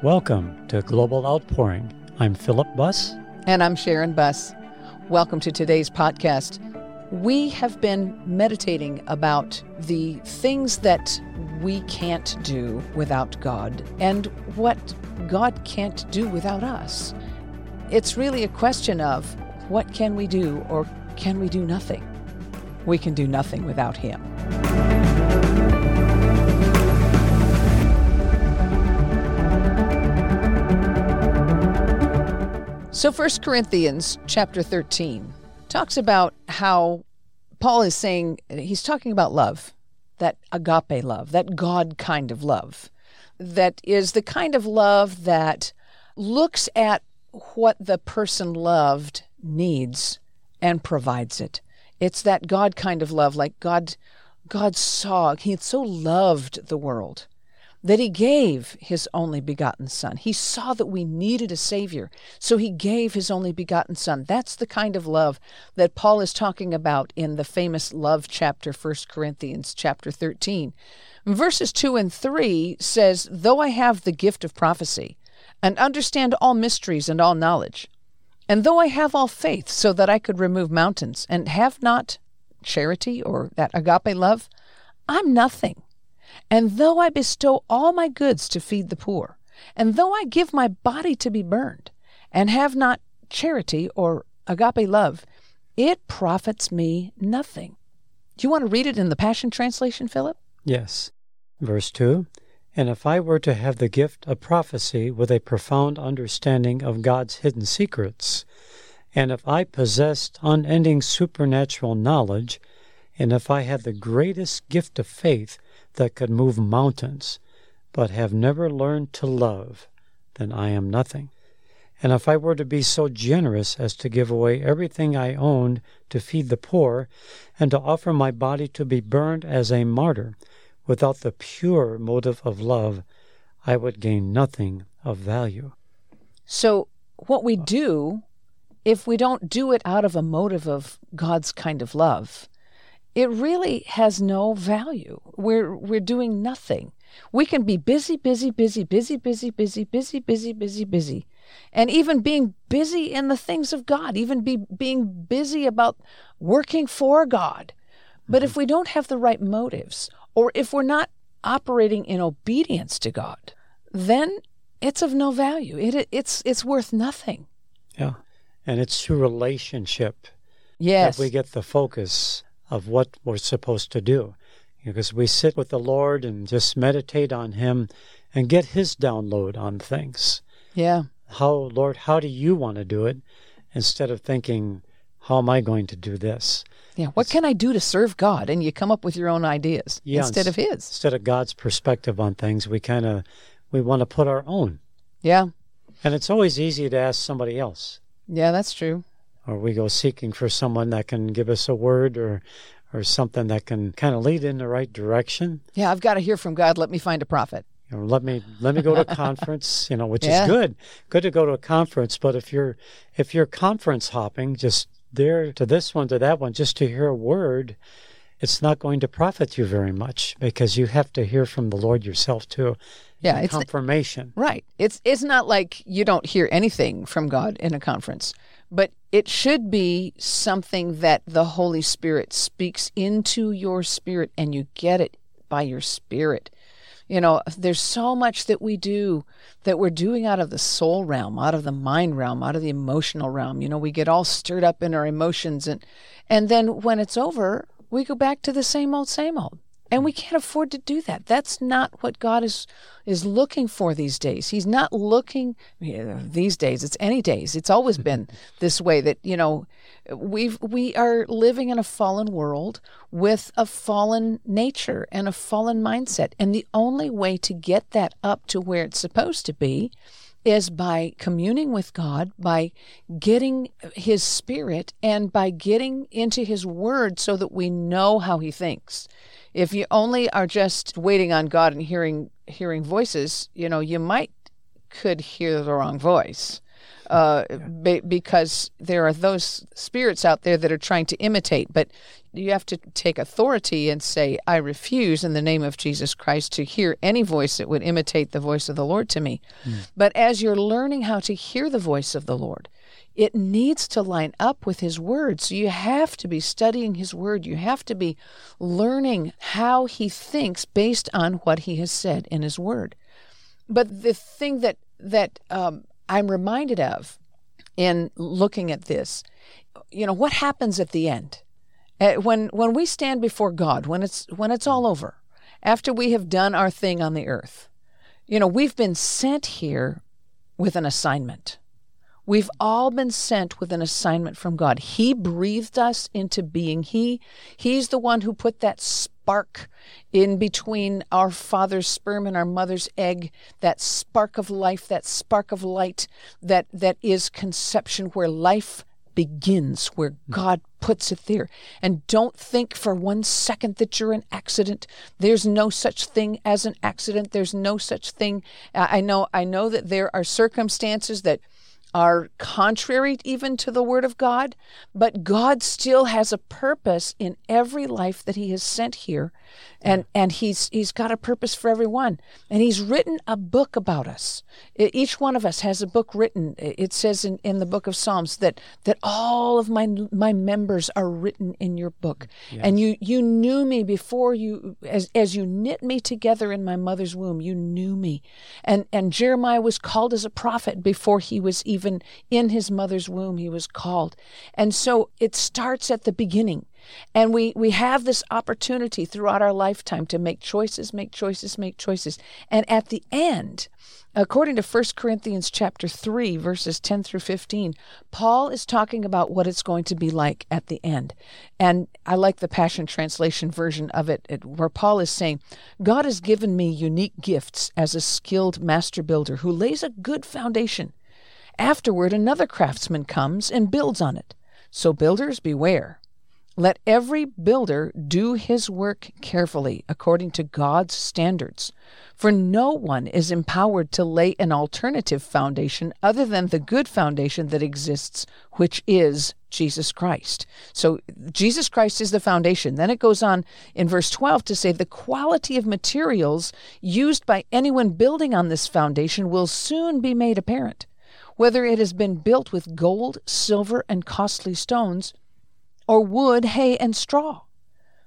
Welcome to Global Outpouring. I'm Philip Buss. And I'm Sharon Buss. Welcome to today's podcast. We have been meditating about the things that we can't do without God and what God can't do without us. It's really a question of what can we do or can we do nothing? We can do nothing without Him. So 1 Corinthians chapter 13 talks about how Paul is saying he's talking about love, that agape love, that God kind of love, that is the kind of love that looks at what the person loved needs and provides it. It's that God kind of love, like God God saw, he so loved the world that he gave his only begotten son. He saw that we needed a savior, so he gave his only begotten son. That's the kind of love that Paul is talking about in the famous love chapter 1 Corinthians chapter 13. Verses 2 and 3 says, "Though I have the gift of prophecy and understand all mysteries and all knowledge, and though I have all faith so that I could remove mountains and have not charity or that agape love, I'm nothing." And though I bestow all my goods to feed the poor, and though I give my body to be burned, and have not charity or agape love, it profits me nothing. Do you want to read it in the Passion Translation, Philip? Yes. Verse 2 And if I were to have the gift of prophecy with a profound understanding of God's hidden secrets, and if I possessed unending supernatural knowledge, and if I had the greatest gift of faith that could move mountains, but have never learned to love, then I am nothing. And if I were to be so generous as to give away everything I owned to feed the poor, and to offer my body to be burned as a martyr, without the pure motive of love, I would gain nothing of value. So, what we uh. do, if we don't do it out of a motive of God's kind of love, it really has no value. We're we're doing nothing. We can be busy, busy, busy, busy, busy, busy, busy, busy, busy, busy. And even being busy in the things of God, even be being busy about working for God. But if mm-hmm. we don't have the right motives, or if we're not operating in obedience to God, then it's of no value. It, it's it's worth nothing. Yeah, and it's through relationship yes. that we get the focus of what we're supposed to do. Because we sit with the Lord and just meditate on Him and get His download on things. Yeah. How, Lord, how do you want to do it? Instead of thinking, how am I going to do this? Yeah, what it's, can I do to serve God? And you come up with your own ideas yeah, instead of His. Instead of God's perspective on things, we kind of we want to put our own. Yeah. And it's always easy to ask somebody else. Yeah, that's true or we go seeking for someone that can give us a word or or something that can kind of lead in the right direction. Yeah, I've got to hear from God. Let me find a prophet. You know, let me let me go to a conference. You know, which yeah. is good. Good to go to a conference. But if you're if you're conference hopping, just there to this one to that one, just to hear a word, it's not going to profit you very much because you have to hear from the Lord yourself too. Yeah, it's confirmation. right. It's it's not like you don't hear anything from God in a conference. But it should be something that the Holy Spirit speaks into your spirit and you get it by your spirit. You know, there's so much that we do that we're doing out of the soul realm, out of the mind realm, out of the emotional realm. You know, we get all stirred up in our emotions and and then when it's over, we go back to the same old same old. And we can't afford to do that. That's not what God is is looking for these days. He's not looking these days. It's any days. It's always been this way that, you know, we we are living in a fallen world with a fallen nature and a fallen mindset. And the only way to get that up to where it's supposed to be is by communing with God, by getting His Spirit, and by getting into His Word so that we know how He thinks if you only are just waiting on God and hearing hearing voices, you know, you might could hear the wrong voice. uh, be, because there are those spirits out there that are trying to imitate. But you have to take authority and say, I refuse in the name of Jesus Christ to hear any voice that would imitate the voice of the Lord to me. Mm. But as you're learning how to hear the voice of the Lord, it needs to line up with his word. So you have to be studying his word. You have to be learning how he thinks based on what he has said in his word. But the thing that that um, I'm reminded of in looking at this, you know, what happens at the end Eh, when when we stand before God, when it's when it's all over, after we have done our thing on the earth, you know, we've been sent here with an assignment. We've all been sent with an assignment from God. He breathed us into being. He He's the one who put that spark in between our father's sperm and our mother's egg, that spark of life, that spark of light that that is conception where life begins, where hmm. God puts it there. And don't think for one second that you're an accident. There's no such thing as an accident. There's no such thing. I know I know that there are circumstances that are contrary even to the Word of God, but God still has a purpose in every life that He has sent here, and and He's He's got a purpose for everyone, and He's written a book about us. Each one of us has a book written. It says in, in the book of Psalms that that all of my my members are written in your book, yes. and you you knew me before you as as you knit me together in my mother's womb. You knew me, and and Jeremiah was called as a prophet before he was even even in his mother's womb, he was called. And so it starts at the beginning. And we, we have this opportunity throughout our lifetime to make choices, make choices, make choices. And at the end, according to 1 Corinthians chapter 3 verses 10 through 15, Paul is talking about what it's going to be like at the end. And I like the Passion Translation version of it, it where Paul is saying, God has given me unique gifts as a skilled master builder who lays a good foundation. Afterward, another craftsman comes and builds on it. So, builders, beware. Let every builder do his work carefully, according to God's standards. For no one is empowered to lay an alternative foundation other than the good foundation that exists, which is Jesus Christ. So, Jesus Christ is the foundation. Then it goes on in verse 12 to say the quality of materials used by anyone building on this foundation will soon be made apparent whether it has been built with gold, silver, and costly stones, or wood, hay, and straw.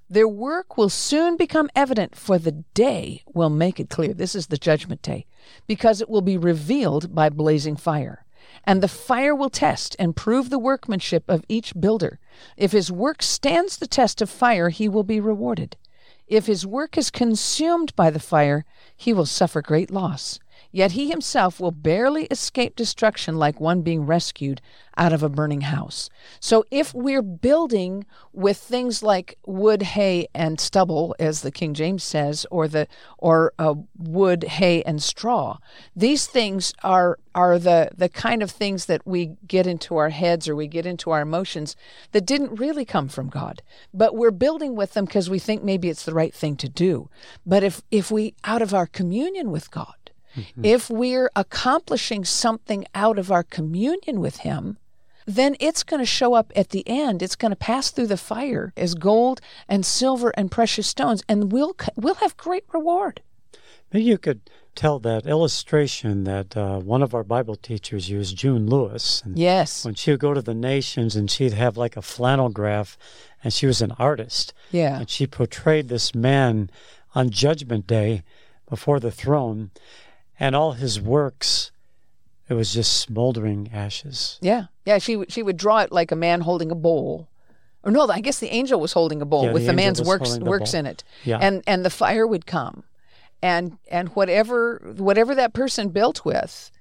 Their work will soon become evident, for the day will make it clear. This is the judgment day, because it will be revealed by blazing fire. And the fire will test and prove the workmanship of each builder. If his work stands the test of fire, he will be rewarded. If his work is consumed by the fire, he will suffer great loss. Yet he himself will barely escape destruction like one being rescued out of a burning house. So if we're building with things like wood, hay, and stubble, as the King James says, or the or uh, wood, hay, and straw, these things are are the the kind of things that we get into our heads or we get into our emotions that didn't really come from God. But we're building with them because we think maybe it's the right thing to do. But if if we out of our communion with God Mm-hmm. If we're accomplishing something out of our communion with Him, then it's going to show up at the end. It's going to pass through the fire as gold and silver and precious stones, and we'll we'll have great reward. Maybe you could tell that illustration that uh, one of our Bible teachers used, June Lewis. And yes. When she would go to the nations and she'd have like a flannel graph, and she was an artist. Yeah. And she portrayed this man on Judgment Day before the throne, and all his works it was just smoldering ashes. Yeah, yeah. She she would draw it like a man holding a bowl, or no, I guess the angel was holding a bowl yeah, with the, the man's works works in it. Yeah. and and the fire would come, and and whatever whatever that person built with,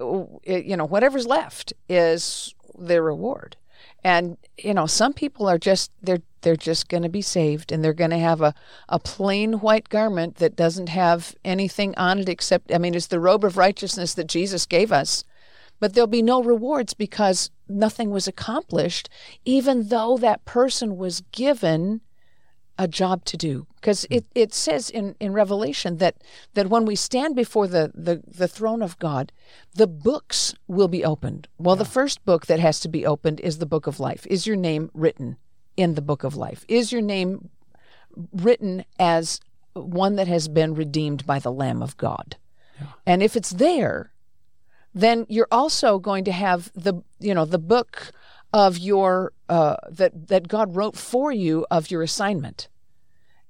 uh, it, you know, whatever's left is their reward. And you know, some people are just they're they're just going to be saved and they're going to have a, a plain white garment that doesn't have anything on it except I mean it's the robe of righteousness that Jesus gave us. But there'll be no rewards because nothing was accomplished even though that person was given a job to do because it, it says in, in Revelation that, that when we stand before the, the, the throne of God, the books will be opened. Well, yeah. the first book that has to be opened is the book of life. Is your name written in the book of life? Is your name written as one that has been redeemed by the Lamb of God? Yeah. And if it's there, then you're also going to have the you know the book of your uh, that that God wrote for you of your assignment.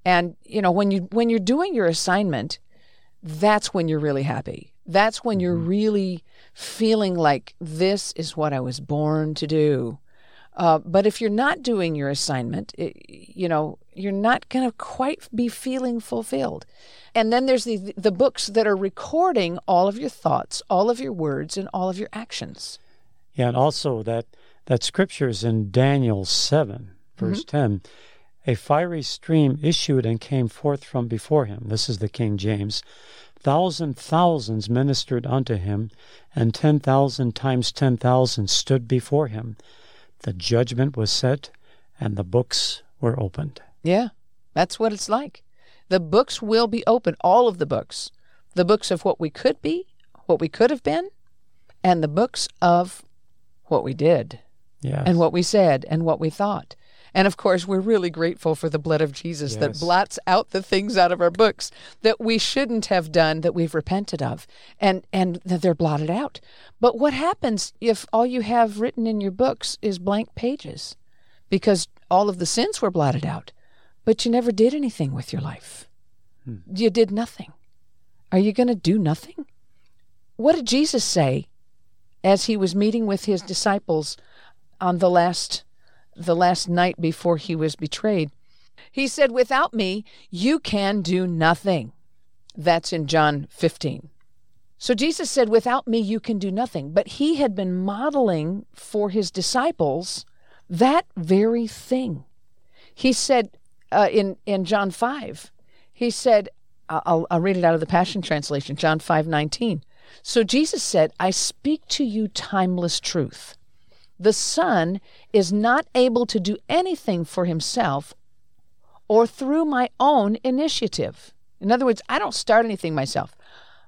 And you know when you when you're doing your assignment, that's when you're really happy. That's when you're mm-hmm. really feeling like this is what I was born to do. Uh, but if you're not doing your assignment, it, you know you're not going to quite be feeling fulfilled. And then there's the the books that are recording all of your thoughts, all of your words, and all of your actions. Yeah, and also that that scripture is in Daniel 7, verse mm-hmm. 10. A fiery stream issued and came forth from before him. This is the King James. Thousand thousands ministered unto him, and ten thousand times ten thousand stood before him. The judgment was set, and the books were opened. Yeah, that's what it's like. The books will be open, all of the books. The books of what we could be, what we could have been, and the books of what we did yes. and what we said and what we thought. And of course, we're really grateful for the blood of Jesus yes. that blots out the things out of our books that we shouldn't have done that we've repented of and and that they're blotted out. But what happens if all you have written in your books is blank pages? Because all of the sins were blotted out, but you never did anything with your life. Hmm. You did nothing. Are you going to do nothing? What did Jesus say as he was meeting with his disciples on the last the last night before he was betrayed. He said, "Without me, you can do nothing." That's in John 15. So Jesus said, "Without me, you can do nothing." But he had been modeling for his disciples that very thing. He said uh, in in John 5, he said, I'll, I'll read it out of the Passion Translation, John 5 19. So Jesus said, I speak to you timeless truth. The Son is not able to do anything for himself or through my own initiative. In other words, I don't start anything myself.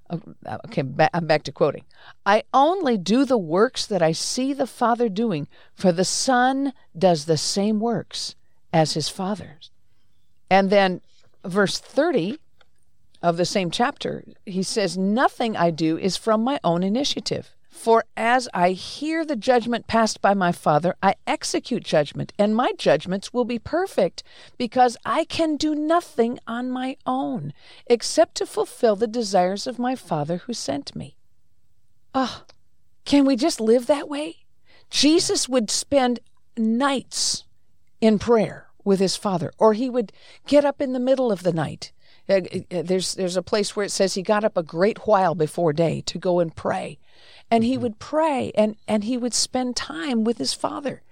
Uh, okay, I'm back to quoting. I only do the works that I see the Father doing, for the Son does the same works as his Father. And then verse 30 of the same chapter, he says, Nothing I do is from my own initiative. For as I hear the judgment passed by my Father, I execute judgment, and my judgments will be perfect, because I can do nothing on my own, except to fulfill the desires of my Father who sent me. Ah, oh, can we just live that way? Jesus would spend nights in prayer with his Father, or he would get up in the middle of the night uh, uh, there's there's a place where it says he got up a great while before day to go and pray and he mm-hmm. would pray and and he would spend time with his father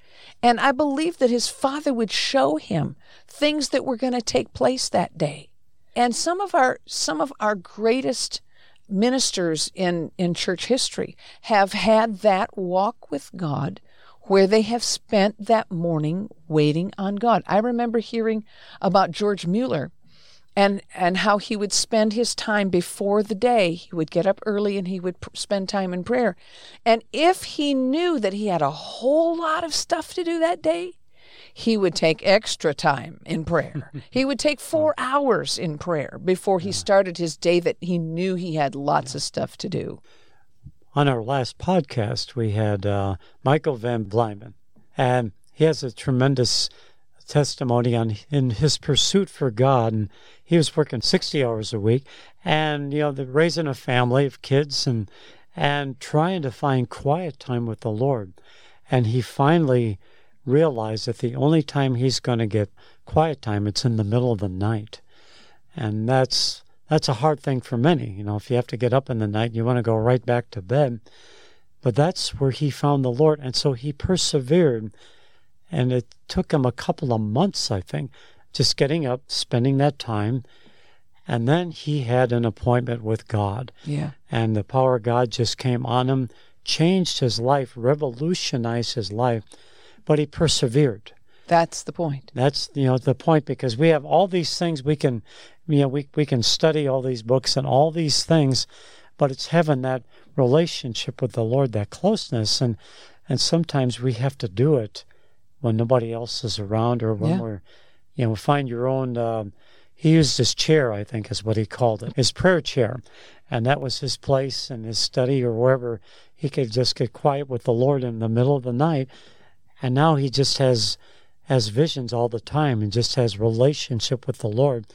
and i believe that his father would show him things that were going to take place that day and some of our some of our greatest ministers in in church history have had that walk with god where they have spent that morning waiting on God. I remember hearing about George Mueller and and how he would spend his time before the day. He would get up early and he would pr- spend time in prayer. And if he knew that he had a whole lot of stuff to do that day he would take extra time in prayer. He would take 4 hours in prayer before he started his day that he knew he had lots of stuff to do. On our last podcast we had uh, Michael Van Vlymen and he has a tremendous testimony on in his pursuit for God, and he was working sixty hours a week, and you know, the raising a family of kids and and trying to find quiet time with the Lord, and he finally realized that the only time he's going to get quiet time it's in the middle of the night, and that's that's a hard thing for many. You know, if you have to get up in the night, you want to go right back to bed. But that's where he found the Lord. And so he persevered and it took him a couple of months, I think, just getting up, spending that time. And then he had an appointment with God. Yeah. And the power of God just came on him, changed his life, revolutionized his life. But he persevered. That's the point. That's you know the point because we have all these things we can, you know, we we can study all these books and all these things, but it's having that relationship with the Lord, that closeness, and and sometimes we have to do it when nobody else is around or when Yeah. we're, you know, find your own. Um, he used his chair, I think, is what he called it, his prayer chair, and that was his place in his study or wherever he could just get quiet with the Lord in the middle of the night. And now he just has has visions all the time and just has relationship with the Lord.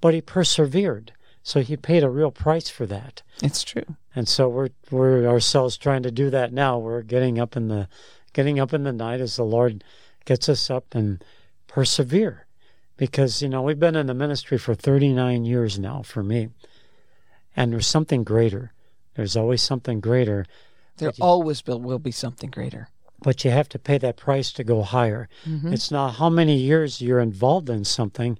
But he persevered. So he paid a real price for that. It's true. And so we're we're ourselves trying to do that now. We're getting up in the getting up in the night as the Lord gets us up and persevere. Because, you know, we've been in the ministry for 39 years now for me. And there's something greater. There's always something greater, There always will, will be something greater. but you have to pay that price to go higher. Mm-hmm. It's not how many years you're involved in something,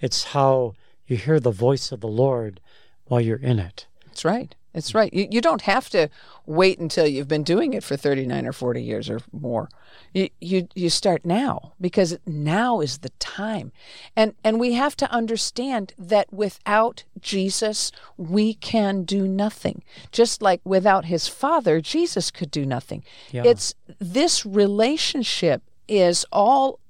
it's how you hear the voice of the Lord while you're in it. That's right. It's right. You, you don't have to wait until you've been doing it for 39 or 40 years or more. You, you, you start now because now is the time. And, and we have to understand that without Jesus, we can do nothing. Just like without his father, Jesus could do nothing. Yeah. It's this relationship is all,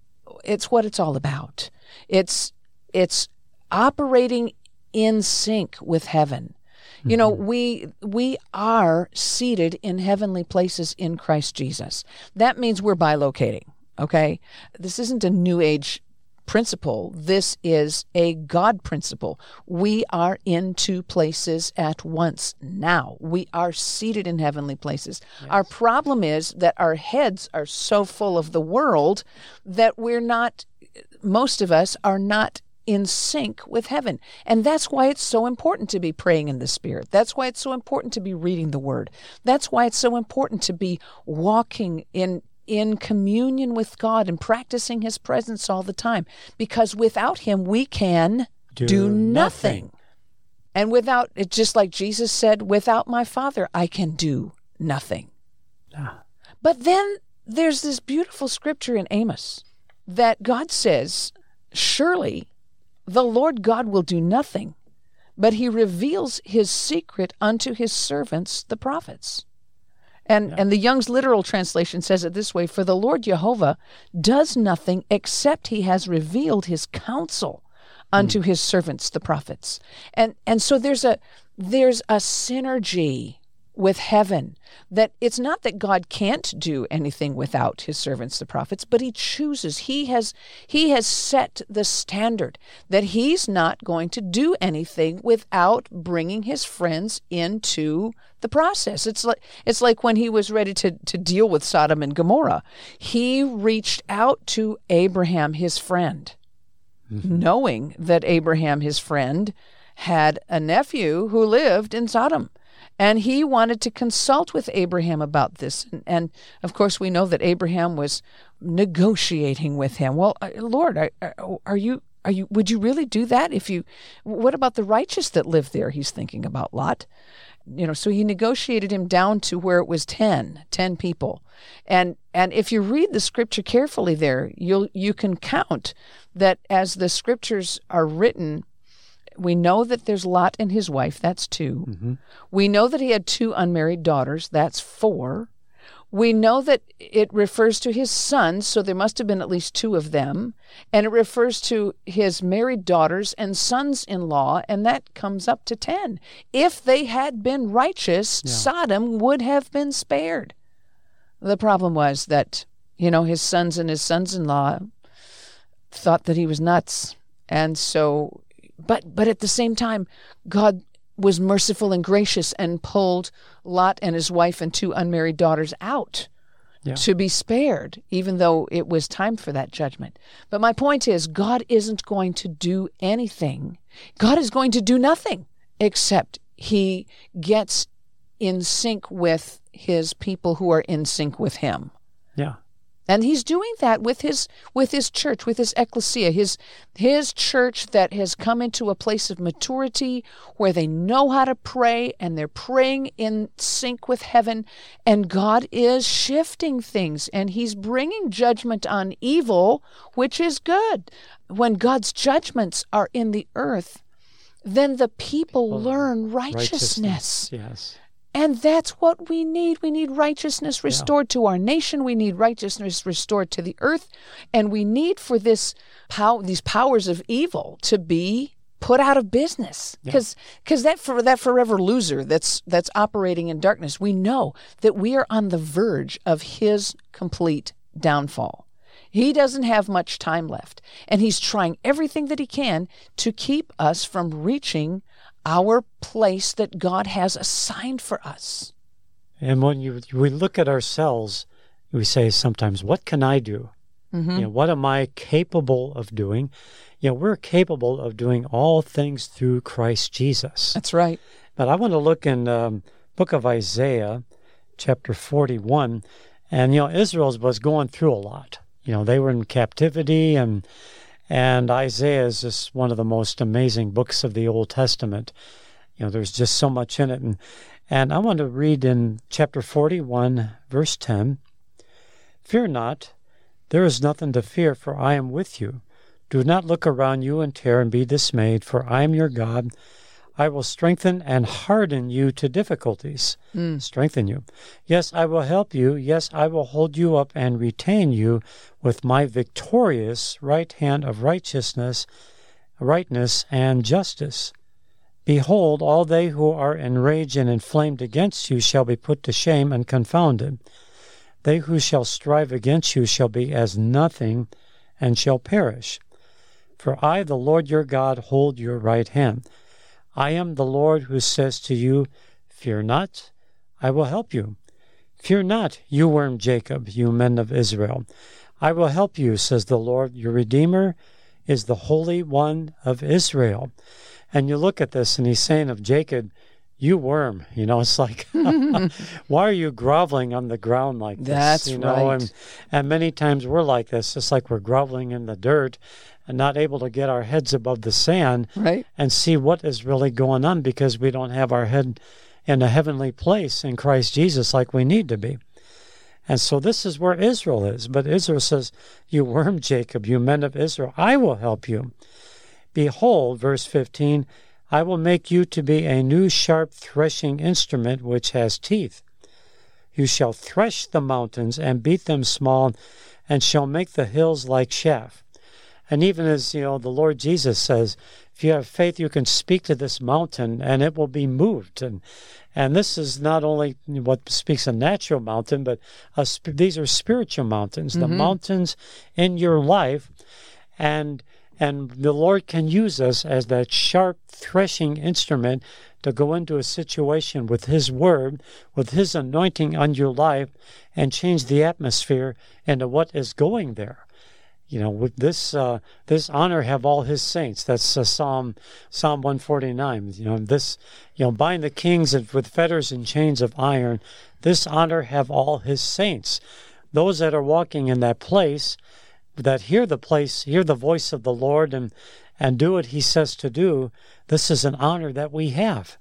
it's what it's all about. It's, it's operating in sync with heaven. You know, we we are seated in heavenly places in Christ Jesus. That means we're bilocating, okay? This isn't a new age principle. This is a God principle. We are in two places at once now. We are seated in heavenly places. Our problem is that our heads are so full of the world that we're not most of us are not in sync with heaven. And that's why it's so important to be praying in the Spirit. That's why it's so important to be reading the Word. That's why it's so important to be walking in in communion with God and practicing His presence all the time. Because without Him, we can Do do, nothing. nothing. And without it, just like Jesus said, without my Father, I can do nothing. Ah. But then there's this beautiful scripture in Amos that God says, Surely the Lord God will do nothing, but he reveals his secret unto his servants, the prophets. And, and the Young's literal translation says it this way For the Lord Jehovah does nothing except he has revealed his counsel unto hmm. his servants, the prophets. And, and so there's a, there's a synergy with heaven that it's not that God can't do anything without his servants the prophets but he chooses he has he has set the standard that he's not going to do anything without bringing his friends into the process. It's like it's like when he was ready to to deal with Sodom and Gomorrah he reached out to Abraham his friend mm-hmm. knowing that Abraham his friend had a nephew who lived in Sodom and he wanted to consult with Abraham about this. And, and of course, we know that Abraham was negotiating with him. Well, uh, Lord, are, are- are you? Are you? Would you really do that? If you, what about the righteous that live there? He's thinking about Lot. You know, so he negotiated him down to where it was 10, 10 people. And and if you read the scripture carefully there, you'll you can count that as the scriptures are written, we know that there's Lot and his wife, that's 2 mm-hmm. We know that he had two unmarried daughters, that's four. We know that it refers to his sons, so there must have been at least two of them. And it refers to his married daughters and sons in law, and that comes up to 10. If they had been righteous, Sodom would have been spared. The problem was that, you know, his sons and his sons in law thought that he was nuts. And so, but, but at the same time, God was merciful and gracious and pulled Lot and his wife and two unmarried daughters out Yeah. to be spared, even though it was time for that judgment. But my point is, God isn't going to do anything. God is going to do nothing except he gets in sync with his people who are in sync with him. Yeah. And he's doing that with his with his church, with his ecclesia, his his church that has come into a place of maturity where they know how to pray and they're praying in sync with heaven and God is shifting things and he's bringing judgment on evil, which is good. When God's judgments are in the earth, then the people learn righteousness. righteousness. Yes. And that's what we need. We need righteousness restored to our nation. We need righteousness restored to the earth. And we need for this pow- these powers of evil to be put out of business. Because because that for that forever loser that's that's operating in darkness, we know that we are on the verge of his complete downfall. He doesn't have much time left, and he's trying everything that he can to keep us from reaching our place that God has assigned for us. And when you we look at ourselves, we say sometimes, "What can I do? You know, what am I capable of doing?" You know, we're capable of doing all things through Christ Jesus. That's right. But I want to look in um, book of Isaiah, chapter forty-one, and you know, Israel was going through a lot. You know, they were in captivity, and and Isaiah is just one of the most amazing books of the Old Testament. You know, there's just so much in it, and and I want to read in chapter forty-one, verse ten. Fear not, there is nothing to fear, for I am with you. Do not look around you in terror and be dismayed, for I am your God. I will strengthen and harden you to difficulties. Hmm. Strengthen you. Yes, I will help you. Yes, I will hold you up and retain you with my victorious right hand of righteousness, rightness, and justice. Behold, all they who are enraged and inflamed against you shall be put to shame and confounded. They who shall strive against you shall be as nothing and shall perish. For I, the Lord your God, hold your right hand. I am the Lord who says to you, Fear not, I will help you. Fear not, you worm Jacob, you men of Israel. I will help you, says the Lord. Your Redeemer is the Holy One of Israel. And you look at this, and he's saying of Jacob, you worm. You know, it's like, why are you groveling on the ground like this? That's you know, right. and and many times we're like this. It's like we're groveling in the dirt and not able to get our heads above the sand Right. and see what is really going on because we don't have our head in a heavenly place in Christ Jesus like we need to be. And so this is where Israel is. But Israel says, You worm Jacob, you men of Israel, I will help you. Behold, verse 15, I will make you to be a new sharp threshing instrument which has teeth. You shall thresh the mountains and beat them small, and shall make the hills like chaff. And even as you know, the Lord Jesus says, if you have faith, you can speak to this mountain and it will be moved. And and this is not only what speaks a natural mountain, but a, sp- these are spiritual mountains, the mm-hmm. mountains in your life, and and the Lord can use us as that sharp threshing instrument to go into a situation with His Word, with His anointing on your life, and change the atmosphere into what is going there you know with this uh, this honor have all his saints. That's uh, psalm psalm 149 you know this you know bind the kings with fetters and chains of iron. This honor have all his saints. Those that are walking in that place that hear the place hear the voice of the lord and and do what he says to do this is an honor that we have.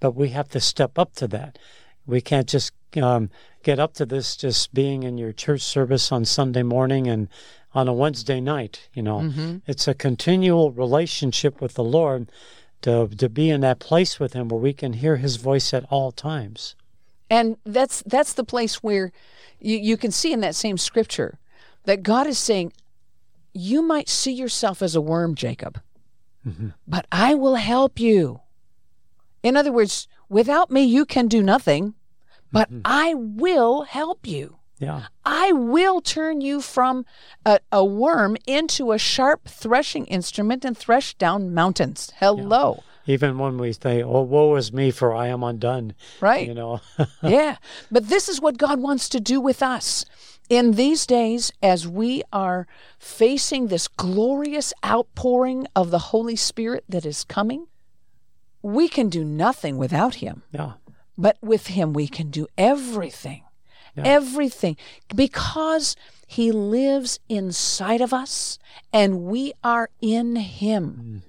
But we have to step up to that. We can't just um, get up to this just being in your church service on sunday morning and on a Wednesday night. You know, mm-hmm. it's a continual relationship with the Lord to to be in that place with Him where we can hear His voice at all times. And that's that's the place where you, you can see in that same scripture that God is saying, You might see yourself as a worm, Jacob, mm-hmm. but I will help you. In other words, without me, you can do nothing, but mm-hmm. I will help you. Yeah, I will turn you from a, a worm into a sharp threshing instrument and thresh down mountains. Hello. even when we say, "Oh, woe is me, for I am undone," Right. you know, yeah. But this is what God wants to do with us. In these days, as we are facing this glorious outpouring of the Holy Spirit that is coming, we can do nothing without Him. yeah, But with Him, we can do everything. Everything. Because He lives inside of us and we are in Him.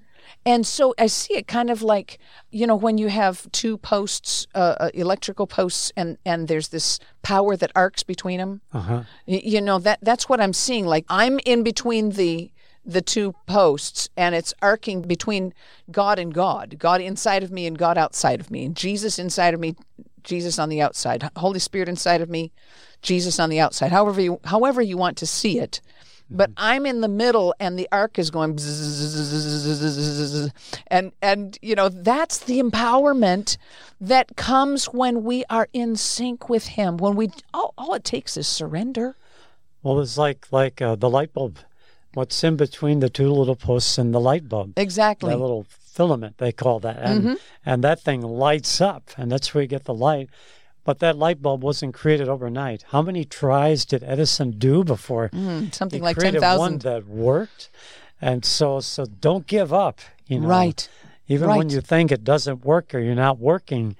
And so I see it kind of like, you know, when you have two posts, uh, uh, electrical posts, and, and there's this power that arcs between them. Uh-huh. Y- You know that that's what I'm seeing. Like I'm in between the the two posts, and it's arcing between God and God, God inside of me and God outside of me, and Jesus inside of me, Jesus on the outside, Holy Spirit inside of me, Jesus on the outside. However you however you want to see it. But I'm in the middle, and the arc is going, and and you know that's the empowerment that comes when we are in sync with Him. When we all, all it takes is surrender. Well, it's like like uh, the light bulb. What's in between the two little posts and the light bulb? Exactly. That little filament they call that, and and that thing lights up, and that's where you get the light. But that light bulb wasn't created overnight. How many tries did Edison do before Mm, something he like ten one thousand. that worked? And so, so don't give up. You know, Right. Even when you think it doesn't work or you're not working,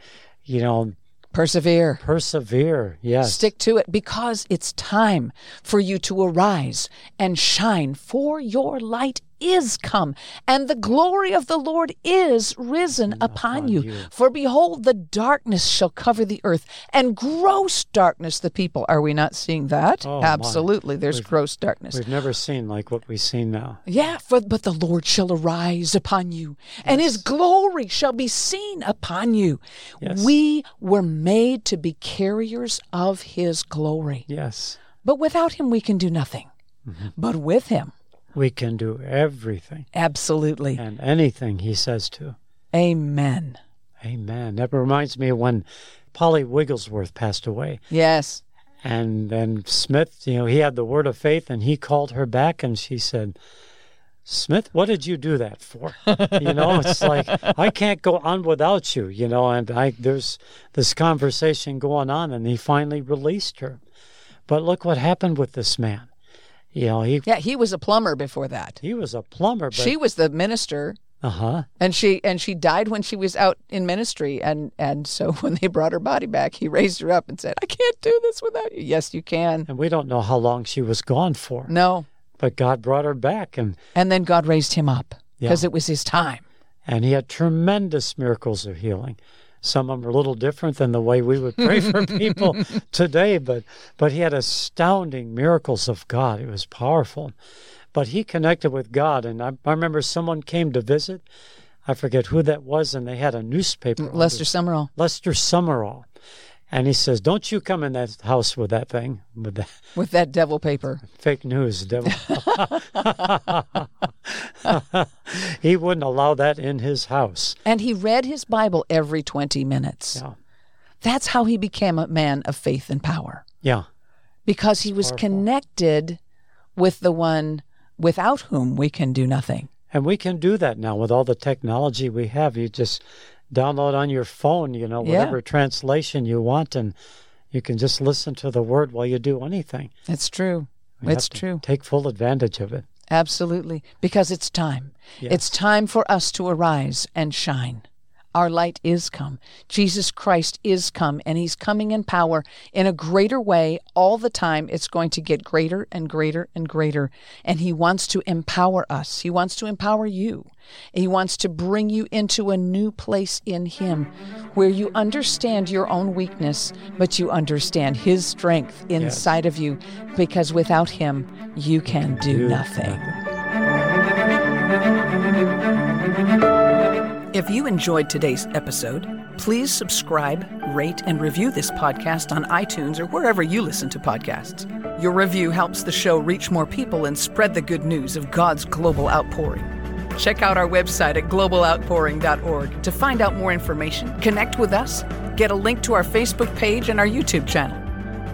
you know, Persevere. persevere. Yes. Stick to it because it's time for you to arise and shine, for your light is come, and the glory of the Lord is risen upon you. you. For behold, the darkness shall cover the earth, and gross darkness the people. Are we not seeing that? Oh, my. Absolutely. There's gross darkness. We've never seen like what we see now. Yeah, for but the Lord shall arise upon you, and his glory shall be seen upon you. Yes. We were made to be carriers of his glory. Yes. But without him we can do nothing. Mm-hmm. But with him, We can do everything absolutely. and anything he says to. Amen. Amen. That reminds me of when Polly Wigglesworth passed away. Yes. And then Smith, you know, he had the word of faith and he called her back and she said, Smith, what did you do that for? you know, it's like I can't go on without you, you know, and I there's this conversation going on and he finally released her. But look what happened with this man. You know, he Yeah, he was a plumber before that. he was a plumber, but She was the minister uh-huh. and she and she died when she was out in ministry and and so when they brought her body back, he raised her up and said, "I can't do this without you." Yes, you can. And we don't know how long she was gone for. No. But God brought her back and And then God raised him up because Yeah. it was his time. and he had tremendous miracles of healing. Some of them are a little different than the way we would pray for people today, but but he had astounding miracles of God. It was powerful. But he connected with God, and I, I remember someone came to visit. I forget who that was, and they had a newspaper. Lester Sumrall. Lester Sumrall, and he says, "Don't you come in that house with that thing with that with that devil paper. fake news, devil." he wouldn't allow that in his house. And he read his Bible every 20 minutes. Yeah, That's how he became a man of faith and power yeah. because he was Powerful. connected with the one without whom we can do nothing. And we can do that now with all the technology we have. You just download on your phone, you know, Yeah. whatever translation you want, and you can just listen to the word while you do anything. It's true. We it's true. Take full advantage of it. Absolutely. Because it's time. Yes. It's time for us to arise and shine. Our light is come. Jesus Christ is come, and He's coming in power in a greater way all the time. It's going to get greater and greater and greater. And He wants to empower us. He wants to empower you. He wants to bring you into a new place in Him where you understand your own weakness, but you understand His strength inside of you because without Him, you can do Do nothing. If you enjoyed today's episode, please subscribe, rate, and review this podcast on iTunes or wherever you listen to podcasts. Your review helps the show reach more people and spread the good news of God's global outpouring. Check out our website at globaloutpouring.org to find out more information, connect with us, get a link to our Facebook page and our YouTube channel.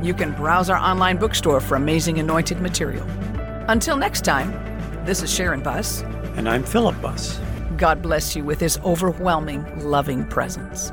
You can browse our online bookstore for amazing anointed material. Until next time, this is Sharon Buss. And I'm Philip Buss. God bless you with his overwhelming, loving presence.